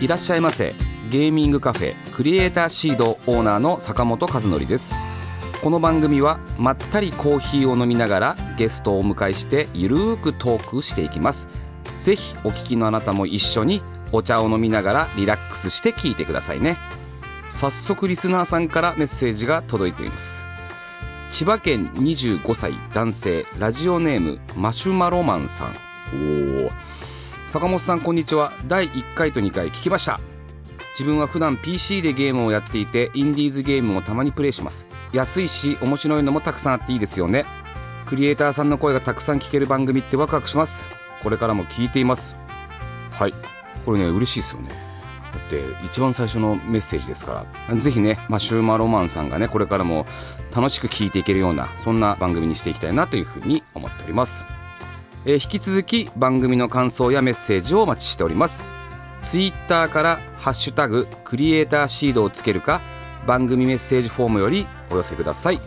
いらっしゃいませ。ゲーミングカフェクリエイターシードオーナーの坂本和則です。この番組はまったりコーヒーを飲みながらゲストをお迎えしてゆるーくトークしていきます。ぜひお聞きのあなたも一緒にお茶を飲みながらリラックスして聞いてくださいね。早速リスナーさんからメッセージが届いています。千葉県25歳男性ラジオネームマシュマロマンさん。おお坂本さんこんにちは。第1回と2回聞きました。自分は普段 PC でゲームをやっていてインディーズゲームをたまにプレイします。安いし面白いのもたくさんあっていいですよね。クリエイターさんの声がたくさん聞ける番組ってワクワクします。これからも聞いています。はい。これね嬉しいですよね。だって一番最初のメッセージですから。ぜひねマシューマロマンさんがねこれからも楽しく聞いていけるようなそんな番組にしていきたいなというふうに思っております。えー引き続き番組の感想やメッセージをお待ちしております。ツイッターから「ハッシュタグクリエイターシード」をつけるか番組メッセージフォームよりお寄せください。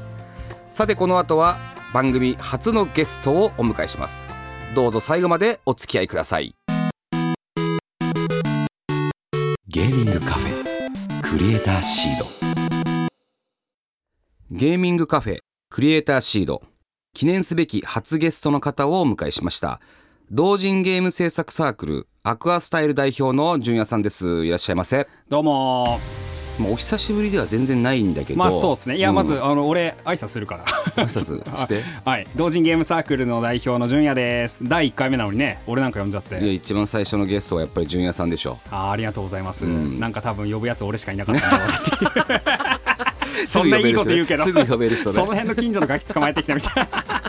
さてこの後は番組初のゲストをお迎えします。どうぞ最後までお付き合いください。ゲーミングカフェクリエイターシード。ゲーミングカフェクリエイターシード記念すべき初ゲストの方をお迎えしました。同人ゲーム制作サークルアクアスタイル代表の純也さんです。いらっしゃいませ。どうも。もうお久しぶりでは全然ないんだけど。まあそうですね。いや、んまずあの俺挨拶するから。挨拶 して。はい。同人ゲームサークルの代表の純也です。第1回目なのにね俺なんか呼んじゃっいやて一番最初のゲストはやっぱり純也さんでしょ。あーありがとうございます、うん。なんか多分呼ぶやつ俺しかいなかったんだろうっていう そんないいこと言うけど。すぐ呼べる人そのね辺の近所のガキ捕まえてきたみたいな。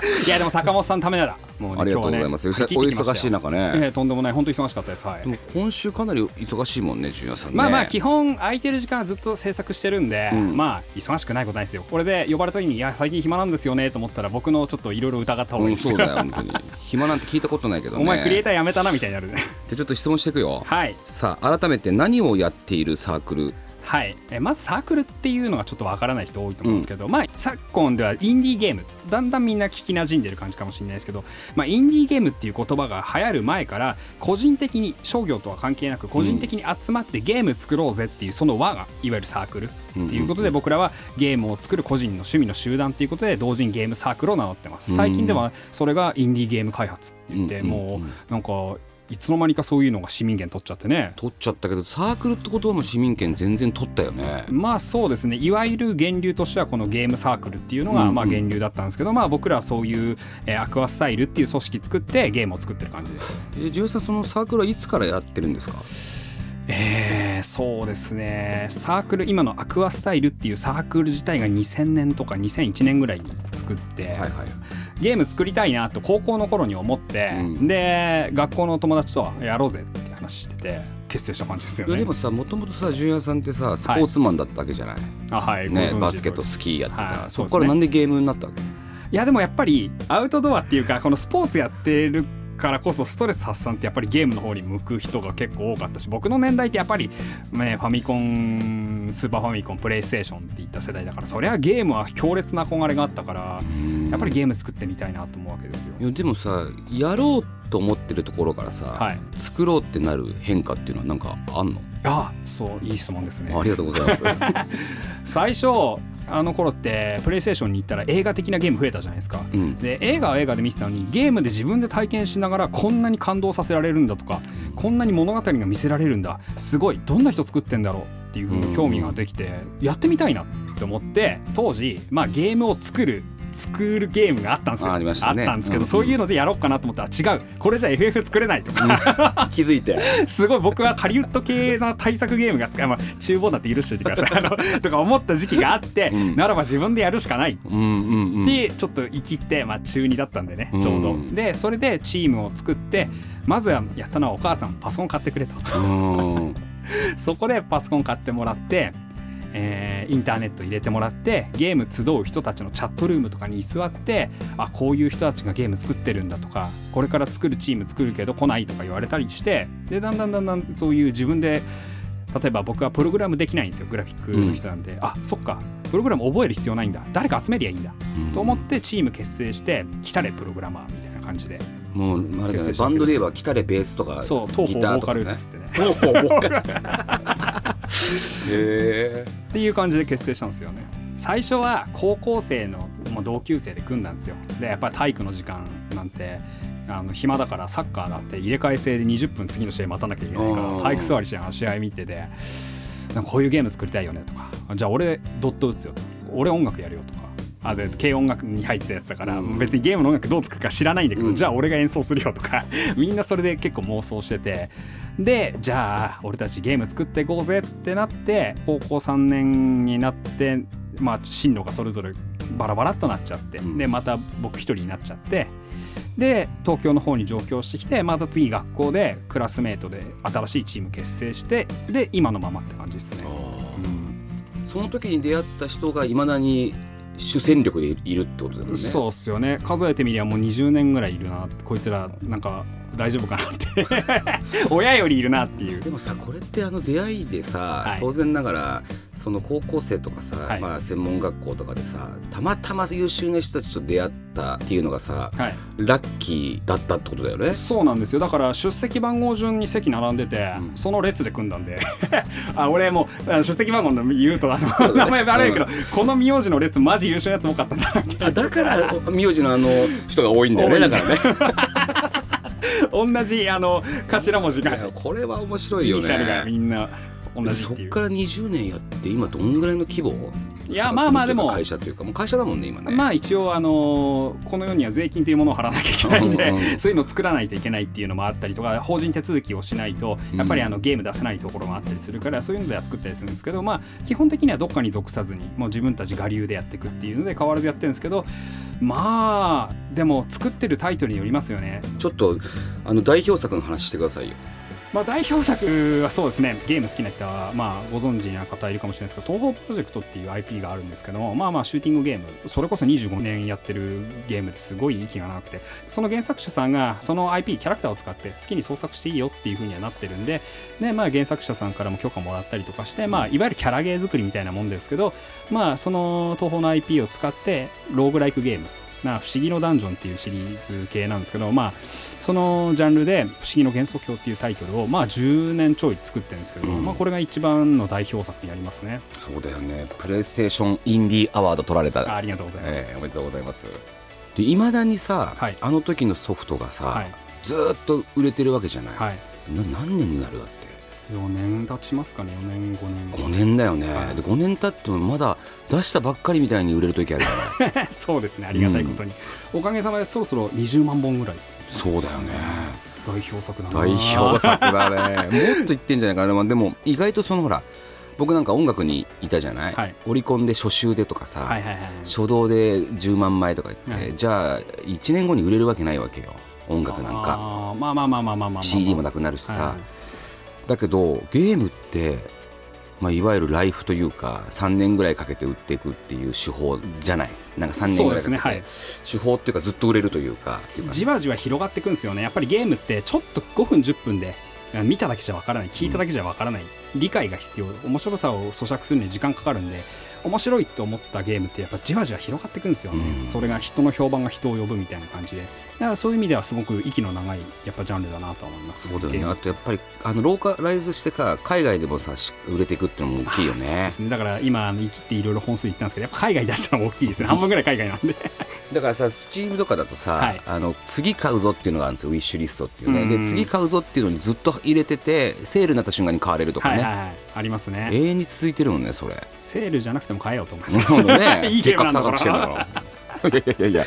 いやでも坂本さんのためならもう、ね、ありがとうござい今ます、ねお忙しい中ね、えーとんでもない本当忙しかったです。はい。でも今週かなり忙しいもんね純也さんねまあまあ基本空いてる時間はずっと制作してるんで、うん。まあ忙しくないことないですよ。これで呼ばれた時に「いや最近暇なんですよね」と思ったら僕のちょっといろいろ疑った方がうん、いいですよ、そうだよ本当に。暇なんて聞いたことないけどね。お前クリエイターやめたなみたいになる。ねでちょっと質問していくよ。はい。さあ改めて何をやっているサークルはい。えまずサークルっていうのがちょっとわからない人多いと思うんですけど、まあ昨今ではインディーゲームだんだんみんな聞き馴染んでる感じかもしれないですけど、まあ、インディーゲームっていう言葉が流行る前から個人的に商業とは関係なく個人的に集まってゲーム作ろうぜっていうその輪がいわゆるサークルっていうことで僕らはゲームを作る個人の趣味の集団っていうことで同人ゲームサークルを名乗ってます。最近ではそれがインディーゲーム開発って言ってうん。もうなんかいつの間にかそういうのが市民権取っちゃってね。取っちゃったけどサークルって言葉も市民権全然取ったよね。まあそうですね。いわゆる源流としてはこのゲームサークルっていうのがうんうん。まあ源流だったんですけど、まあ僕らはそういう、えーアクアスタイルっていう組織作ってゲームを作ってる感じです。え純也さんそのサークルはいつからやってるんですか？えー、そうですね。サークル今のアクアスタイルっていうサークル自体が2000年とか2001年ぐらいに作って、はいはい。ゲーム作りたいなと高校の頃に思って、うん。で学校の友達とやろうぜって話してて結成した感じですよね。でもさもともとさ純也さんってさスポーツマンだったわけじゃない、あはい。ねご存知バスケとスキーやってた、はい。そこからなんでゲームになったわけ？いやでもやっぱりアウトドアっていうかこのスポーツやってるからこそストレス発散ってやっぱりゲームの方に向く人が結構多かったし僕の年代ってやっぱり、ね、ファミコンスーパーファミコンプレイステーションっていった世代だからそりゃゲームは強烈な憧れがあったからやっぱりゲーム作ってみたいなと思うわけですよ。いやでもさやろうと思ってるところからさ、はい、作ろうってなる変化っていうのはなんかあんの、あそういい質問ですね。ありがとうございます。最初あの頃ってプレイステーションに行ったら映画的なゲーム増えたじゃないですか。うん。で映画は映画で見てたのにゲームで自分で体験しながらこんなに感動させられるんだとかこんなに物語が見せられるんだ。すごい。どんな人作ってんだろうっていう興味ができてやってみたいなって思って当時、まあ、ゲームを作る作るゲームがあったんですよ。あありましたね。ったんですけど、うんそういうのでやろうかなと思ったら違う。これじゃ FF 作れないと。か、気づいて。すごい僕はハリウッド系の対策ゲームが使え、まあ、厨房だって許しておいてください。あの とか思った時期があって、うん。ならば自分でやるしかない。うんうんうん。でちょっと生きって、まあ、中2だったんでねちょうど、うんでそれでチームを作ってまずはやったのはお母さんパソコン買ってくれと。うん。そこでパソコン買ってもらって、えーインターネット入れてもらってゲーム集う人たちのチャットルームとかに居座ってあこういう人たちがゲーム作ってるんだとかこれから作るチーム作るけど来ないとか言われたりしてでだんだんだんだんそういう自分で例えば僕はプログラムできないんですよグラフィックの人なんで、あそっか。プログラム覚える必要ないんだ。誰か集めりゃいいんだ、と思ってチーム結成して来たれプログラマーみたいな感じで。もうあれね。バンドで言えば来たれベースとかそう東ギターとかねっつってね。東方ボーカルへえっていう感じで結成したんですよね。最初は高校生の同級生で組んだんですよ。でやっぱり体育の時間なんてあの暇だからサッカーだって入れ替え制で20分次の試合待たなきゃいけないから体育座りしながら試合見ててなんかこういうゲーム作りたいよねとかじゃあ俺ドット打つよと俺音楽やるよとかあで軽音楽に入ってたやつだから、うん。別にゲームの音楽どう作るか知らないんだけど、うん。じゃあ俺が演奏するよとか みんなそれで結構妄想してて。でじゃあ俺たちゲーム作っていこうぜってなって高校3年になってまあ進路がそれぞれバラバラっとなっちゃって、うん。でまた僕一人になっちゃってで東京の方に上京してきてまた次学校でクラスメートで新しいチーム結成してで今のままって感じですね。うん。その時に出会った人がいまだに主戦力でいるってことだよね。そうっすよね。数えてみりゃもう20年ぐらいいるなこいつらなんか大丈夫かなって。親よりいるなっていう。でもさこれってあの出会いでさ、はい。当然ながらその高校生とかさ、はい。まあ、専門学校とかでさたまたま優秀な人たちと出会ったっていうのがさはい。ラッキーだったってことだよね。そうなんですよ。だから出席番号順に席並んでて、うん。その列で組んだんで。あ俺もう出席番号の言うとあの、ね。名前バレるけど、この名字の列マジ優秀なやつ多かったんだあだから名字のあの人が多いんだよねだ。からね。な 同じあの頭文字が。これは面白イいよニシャルがみね。んな同じそってから20年やって今どんぐらいの規模？いやまあまあでも会社というかもう会社だもんね今ね。まあ一応あのこの世には税金というものを払わなきゃいけないんでうんうんそういうのを作らないといけないっていうのもあったりとか法人手続きをしないとやっぱりあのゲーム出せないところもあったりするからそういうのでは作ったりするんですけどまあ基本的にはどっかに属さずにもう自分たち我流でやっていくっていうので変わらずやってるんですけどまあでも作ってるタイトルによりますよね。ちょっとあの代表作の話してくださいよ。まあ、代表作はそうですね。ゲーム好きな人はまあご存知な方いるかもしれないですけど東宝プロジェクトっていう IP があるんですけどもまあまあシューティングゲームそれこそ25年やってるゲームですごい息が長くてその原作者さんがその IP キャラクターを使って好きに創作していいよっていう風にはなってるんでで、まあ、原作者さんからも許可もらったりとかして、まあ、いわゆるキャラゲー作りみたいなもんですけどまあその東宝の IP を使ってローグライクゲームまあ、不思議のダンジョンっていうシリーズ系なんですけど、まあ、そのジャンルで「不思議の幻想郷」っていうタイトルを、まあ、10年ちょい作ってるんですけど、うん。まあ、これが一番の代表作になりますね。そうだよね。プレイステーションインディーアワード取られた。あありがとうございます、ええおめでとうございます。でいまだにさ、はい。あの時のソフトがさ、はい。ずーっと売れてるわけじゃない、はい、な何年になる4年経ちますかね4年5年。5年だよね、はい。で5年経ってもまだ出したばっかりみたいに売れる時あるじゃない。そうですねありがたいことに、おかげさまでそろそろ20万本ぐらい。そうだよね。代表作だな。代表作だね。もっと言ってんじゃないかな。まあでも意外とそのほら僕なんか音楽にいたじゃない、はい。オリコンで初週でとかさ、はいはいはい初動で10万枚とか言って、はい。じゃあ1年後に売れるわけないわけよ。音楽なんか。まあまあまあまあまあまあまあ CD もなくなるしさ、はいだけどゲームって、まあ、いわゆるライフというか3年ぐらいかけて売っていくっていう手法じゃない？なんか3年ぐらいかけて、ですねはい。手法っていうかずっと売れるというか。じわじわ広がっていくんですよね。やっぱりゲームってちょっと5分10分で見ただけじゃわからない聞いただけじゃわからない、理解が必要。面白さを咀嚼するのに時間かかるんで面白いと思ったゲームってやっぱじわじわ広がっていくんですよね、うん。それが人の評判が人を呼ぶみたいな感じで。だからそういう意味ではすごく息の長いやっぱジャンルだなとは思います。そうだよね。あとやっぱりあのローカライズしてか海外でもさし売れていくっていうのも大きいよね。すね。だから今生きていろいろ本数言ったんですけどやっぱ海外出したの大きいですね半分ぐらい海外なんで。だからさスチームとかだとさ、はい。あの次買うぞっていうのがあるんですよウィッシュリストっていうね、うん。で次買うぞっていうのにずっと入れててセールになった瞬間に買われるとかね、はいはいはい。ありますね。永遠に続いてるもんねそれ。セールじゃなくても買えようと思いますね。いいせっかく高くしてるんだからいやいやいや。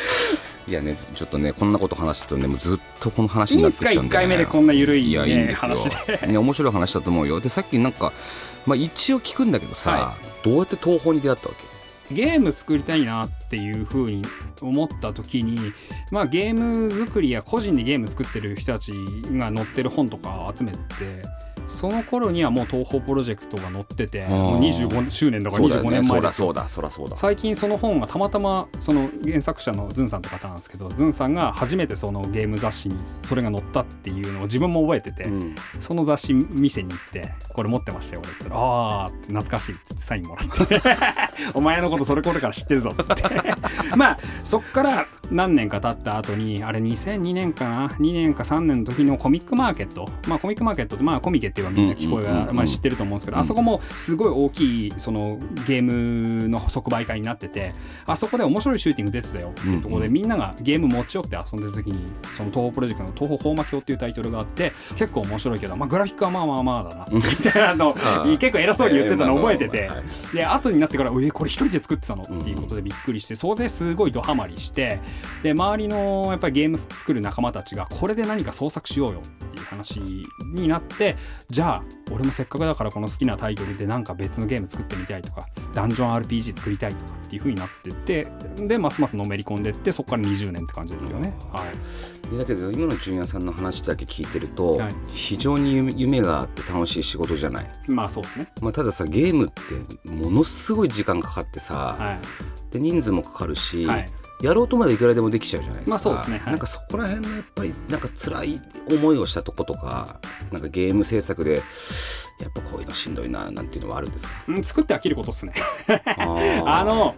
いやねちょっとねこんなこと話してるとねもうずっとこの話いいになんって1きちゃうんで、ね、回目でこんな緩い,、いやいいんね、ですよ。話でね面白い話だと思うよでさっきなんか、まあ、一応聞くんだけどさ、はどうやって東宝に出会ったわけ？ゲーム作りたいなっていうふうに思った時に、まあ、ゲーム作りや個人でゲーム作ってる人たちが載ってる本とかを集めてその頃にはもう東宝プロジェクトが載っててー。もう25周年だから25そうだよね。年前ですよ。そうだそうだそらそうだ。最近その本がたまたまその原作者のズンさんって方なんですけどズンさんが初めてそのゲーム雑誌にそれが載ったっていうのを自分も覚えてて、うん。その雑誌店に行って「これ持ってましたよ」俺って言ったら「ああ懐かしい」っつってサインもらって「お前のことそれこれから知ってるぞ」っつって。まあそっから何年か経った後にあれ2002年かな？2年か3年の時のコミックマーケット。まあコミックマーケットってまあコミケってみんな聞こえがまあ知ってると思うんですけどあそこもすごい大きいそのゲームの即売会になっててあそこで面白いシューティング出てたよっていうところでみんながゲーム持ち寄って遊んでる時にその東宝プロジェクトの東宝放魔鏡っていうタイトルがあって結構面白いけどまあグラフィックはまあまあまあだなみたいなの 結構偉そうに言ってたのを覚えてて。で後になってから「えこれ一人で作ってたの?」っていうことでびっくりしてそれですごいドハマりしてで周りのやっぱりゲーム作る仲間たちがこれで何か創作しようよっていう話になってじゃあ俺もせっかくだからこの好きなタイトルでなんか別のゲーム作ってみたいとかダンジョン RPG 作りたいとかっていう風になってってでますますのめり込んでってそこから20年って感じですよね。はい、だけど今の純也さんの話だけ聞いてると、はい。非常に夢夢があって楽しい仕事じゃない、まあそうですね。まあ、たださゲームってものすごい時間かかってさ、はい。で人数もかかるし、はいやろうとまでいくらでもできちゃうじゃないですか、まあそうですねはい。なんかそこら辺のやっぱりなんか辛い思いをしたとことかなんかゲーム制作でやっぱこういうのしんどいななんていうのはあるんですか？うん作って飽きることっすね。あ あの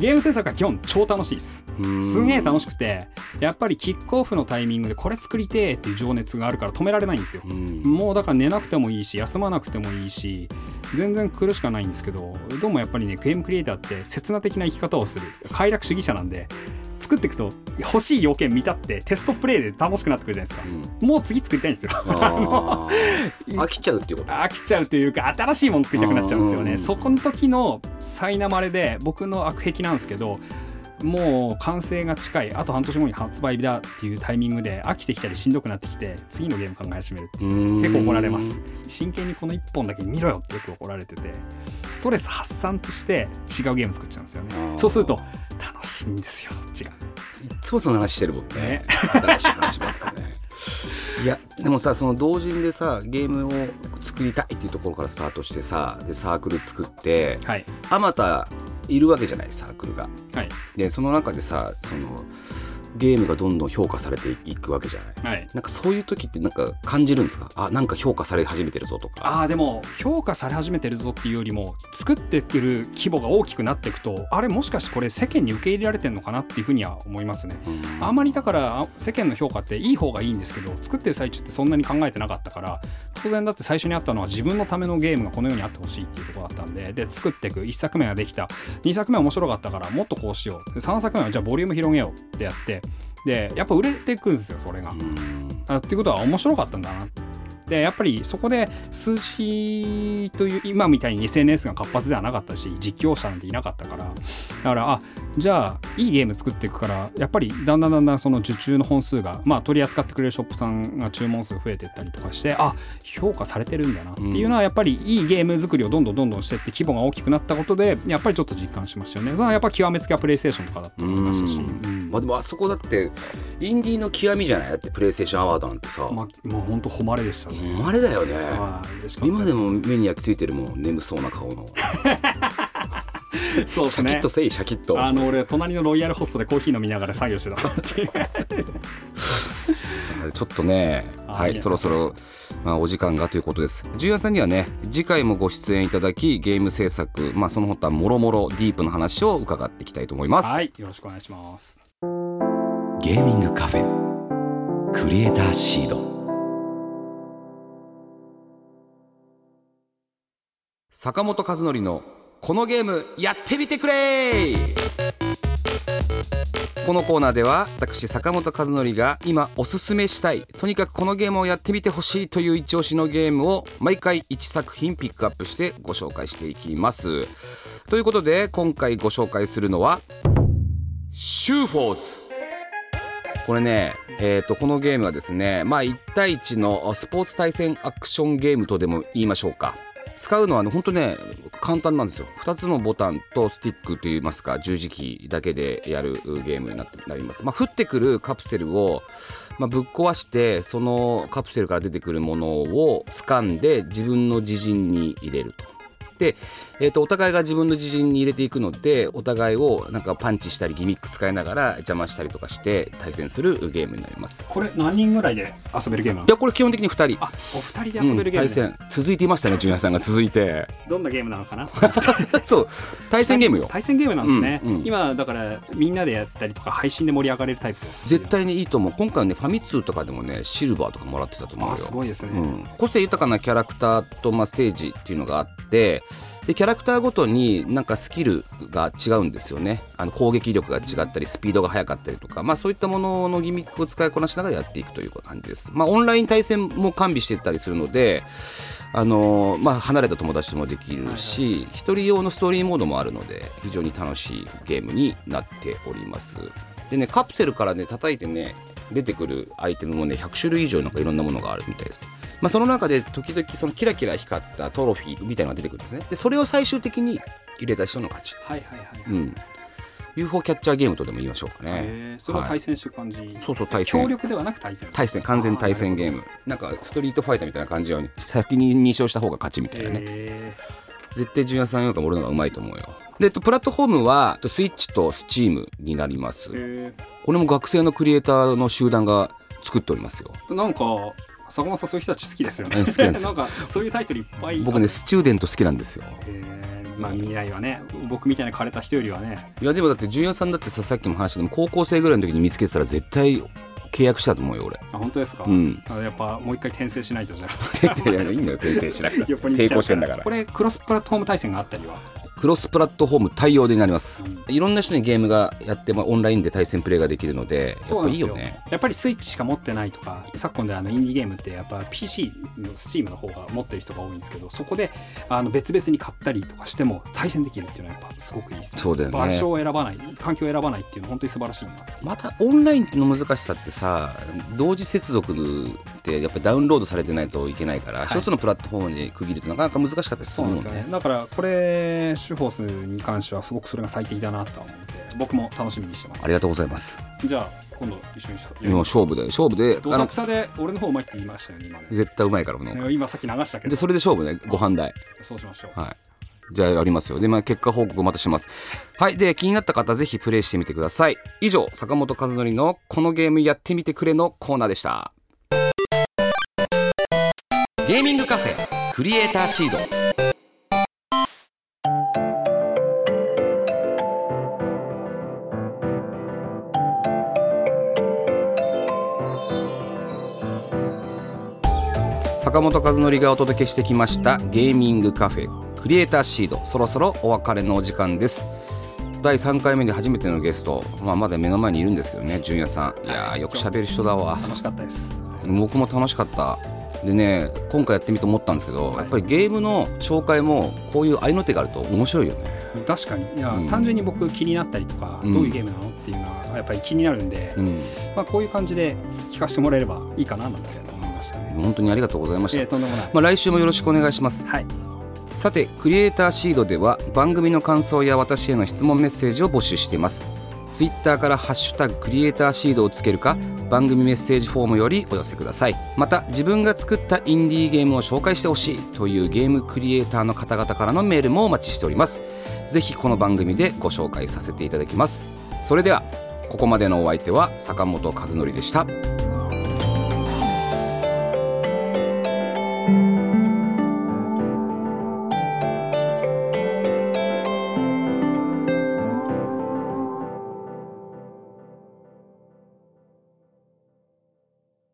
ゲーム制作は基本超楽しいです。すげえ楽しくてやっぱりキックオフのタイミングでこれ作りてーっていう情熱があるから止められないんですよ。うんもうだから寝なくてもいいし休まなくてもいいし全然苦しかないんですけどどうもやっぱりねゲームクリエイターって刹那的な生き方をする快楽主義者なんで作っていくと欲しい要件満たってテストプレイで楽しくなってくるじゃないですか。うん。もう次作りたいんですよ。飽きちゃうっていうこと？飽きちゃうというか新しいもの作りたくなっちゃうんですようんねそこの時の苛まれで僕の悪癖なんですけどもう完成が近いあと半年後に発売日だっていうタイミングで飽きてきたりしんどくなってきて次のゲーム考え始めるっていう。結結構怒られます。真剣にこの1本だけ見ろよってよく怒られててストレス発散として違うゲーム作っちゃうんですよね。そうすると楽しいんですよそっちが。いつもその話してるもんねね。新しい話ばっかね。いやでもさその同人でさゲームを作りたいっていうところからスタートしてさでサークル作ってはい。あまたいるわけじゃないサークルが。はい。でその中でさそのゲームがどんどん評価されていくわけじゃない。はいなんかそういう時ってなんか感じるんですか？あなんか評価され始めてるぞとか。あーでも評価され始めてるぞっていうよりも作ってくる規模が大きくなっていくとあれもしかしてこれ世間に受け入れられてるのかなっていうふうには思いますね。うんあんまりだからあ世間の評価っていい方がいいんですけど作ってる最中ってそんなに考えてなかったから当然だって最初にあったのは自分のためのゲームがこのようにあってほしいっていうところだったんでで作っていく1作目ができた2作目は面白かったからもっとこうしようで3作目はじゃあボリューム広げようってやってでやっぱ売れていくんですよそれが。うんあっていうことは面白かったんだなでやっぱりそこで数字という今みたいに SNS が活発ではなかったし実況者なんていなかったからだからあじゃあいいゲーム作っていくからやっぱりだんだんだんだんその受注の本数がまあ取り扱ってくれるショップさんが注文数増えていったりとかしてあ評価されてるんだなっていうのはやっぱりいいゲーム作りをどんどんどんどんしていって規模が大きくなったことでやっぱりちょっと実感しましたよね。それはやっぱ極めつけはプレイステーションとかだと思いまし。たし、まあでもあそこだってインディーの極みじゃない？だってプレイステーションアワードなんてさ、まあ、もう本当誉れでしたね。生まれだよね、はい。嬉しかった今でも目に焼き付いてるもん眠そうな顔の そうですね。シャキッと。せいシャキッと。あの俺隣のロイヤルホストでコーヒー飲みながら作業してたちょっとねはいそろそろ、まあ、お時間がということです。十夜さんにはね次回もご出演いただきゲーム制作まあその他もろもろディープの話を伺っていきたいと思います、はいよろしくお願いします。ゲーミングカフェクリエイターシード。坂本和則のこのゲームやってみてくれ。このコーナーでは私坂本和則が今おすすめしたいとにかくこのゲームをやってみてほしいという一押しのゲームを毎回1作品ピックアップしてご紹介していきます。ということで今回ご紹介するのはシューフォース。これね、えー、とこのゲームはですね、まあ、1対1のスポーツ対戦アクションゲームとでも言いましょうか。使うのはね本当ね簡単なんですよ。2つのボタンとスティックといいますか十字キーだけでやるゲームになってなります、まあ、降ってくるカプセルを、まあ、ぶっ壊してそのカプセルから出てくるものを掴んで自分の自陣に入れると。えーと、お互いが自分の自陣に入れていくのでお互いをなんかパンチしたりギミック使いながら邪魔したりとかして対戦するゲームになります。これ何人ぐらいで遊べるゲームいやこれ基本的に2人。あお二人で遊べるゲーム、ね。うん、対戦。続いていましたねジュニアさんが続いて。どんなゲームなのかなそう。対戦ゲームよ。対戦ゲームなんですね、うんうん、今だからみんなでやったりとか配信で盛り上がれるタイプです絶対にいいと思う。今回ねファミ通とかでもねシルバーとかもらってたと思うよ。すごいですね、個性豊かなキャラクターと、まあ、ステージっていうのがあってでキャラクターごとになんかスキルが違うんですよね。あの攻撃力が違ったりスピードが速かったりとか、まあ、そういったもののギミックを使いこなしながらやっていくという感じです、まあ、オンライン対戦も完備していたりするのであのまあ、離れた友達ともできるし、はいはい、1人用のストーリーモードもあるので非常に楽しいゲームになっております。でねカプセルからね叩いてね出てくるアイテムもね100種類以上なんかいろんなものがあるみたいですまあ、その中で時々そのキラキラ光ったトロフィーみたいなのが出てくるんですね。でそれを最終的に入れた人の勝ち。はいはいはい、うん。UFO キャッチャーゲームとでも言いましょうかね。それは対戦してる感じ、はい、そうそう対戦。協力ではなく対戦。対戦完全対戦ゲーム。なんかストリートファイターみたいな感じように先に2勝した方が勝ちみたいなね。絶対ジュニアさんよりか俺の方がうまいと思うよ。でプラットフォームはスイッチとスチームになります。これも学生のクリエイターの集団が作っておりますよ。なんか坂本さんそういう人たち好きですよね。好きなんです なんかそういうタイトルいっぱい。僕ねスチューデント好きなんですよ。まあ未来はね僕みたいな枯れた人よりはね。いやでもだってジュニアさんだってささっきも話しても高校生ぐらいの時に見つけてたら絶対契約したと思うよ俺。あ本当ですか、うん、やっぱもう一回転生しないとじゃあ。いやいいんだよ転生しなくて 成功してんだから。これクロスプラットフォーム対戦があったりは？クロスプラットフォーム対応でなります、うん、いろんな人にゲームがやって、まあ、オンラインで対戦プレイができるのでやっぱいいよね。やっぱりスイッチしか持ってないとか昨今であのインディーゲームってやっぱ PC のスチームの方が持ってる人が多いんですけどそこであの別々に買ったりとかしても対戦できるっていうのはやっぱすごくいいですね。そうだよね。場所を選ばない環境を選ばないっていうのは本当に素晴らしいな。またオンラインの難しさってさ同時接続ってやっぱりダウンロードされてないといけないから、はい、一つのプラットフォームで区切るとなかなか難しかったりするんですよね。だからこれシュフォースに関してはすごくそれが最適だなと思って僕も楽しみにしてます。ありがとうございます。じゃあ今度一緒に今勝負で勝負でどさくさで俺の方うまいって言いましたよね今ね。絶対うまいからね。今さっき流したけど。でそれで勝負ね。ご飯代。そうしましょう。はい。じゃあやりますよ。で、まあ、結果報告またします。はい。で気になった方ぜひプレイしてみてください。以上坂本和則のこのゲームやってみてくれのコーナーでしたゲーミングカフェクリエイターシード。坂本和則がお届けしてきましたゲーミングカフェクリエイターシード。そろそろお別れのお時間です。第3回目で初めてのゲスト、まあ、まだ目の前にいるんですけどね純也さん。いやよく喋る人だわ。楽しかったです。僕も楽しかったでね今回やってみて思ったんですけど、はい、やっぱりゲームの紹介もこういう合いの手があると面白いよね。確かに。いや、うん、単純に僕気になったりとか、うん、どういうゲームなのっていうのはやっぱり気になるんで、うん、まあ、こういう感じで聞かせてもらえればいいかななんて本当にありがとうございました、えー、まあ、来週もよろしくお願いします、はい、さてクリエイターシードでは番組の感想や私への質問メッセージを募集していますツイッターからハッシュタグクリエイターシードをつけるか番組メッセージフォームよりお寄せください。また自分が作ったインディーゲームを紹介してほしいというゲームクリエイターの方々からのメールもお待ちしております。ぜひこの番組でご紹介させていただきます。それではここまでのお相手は坂本和則でした。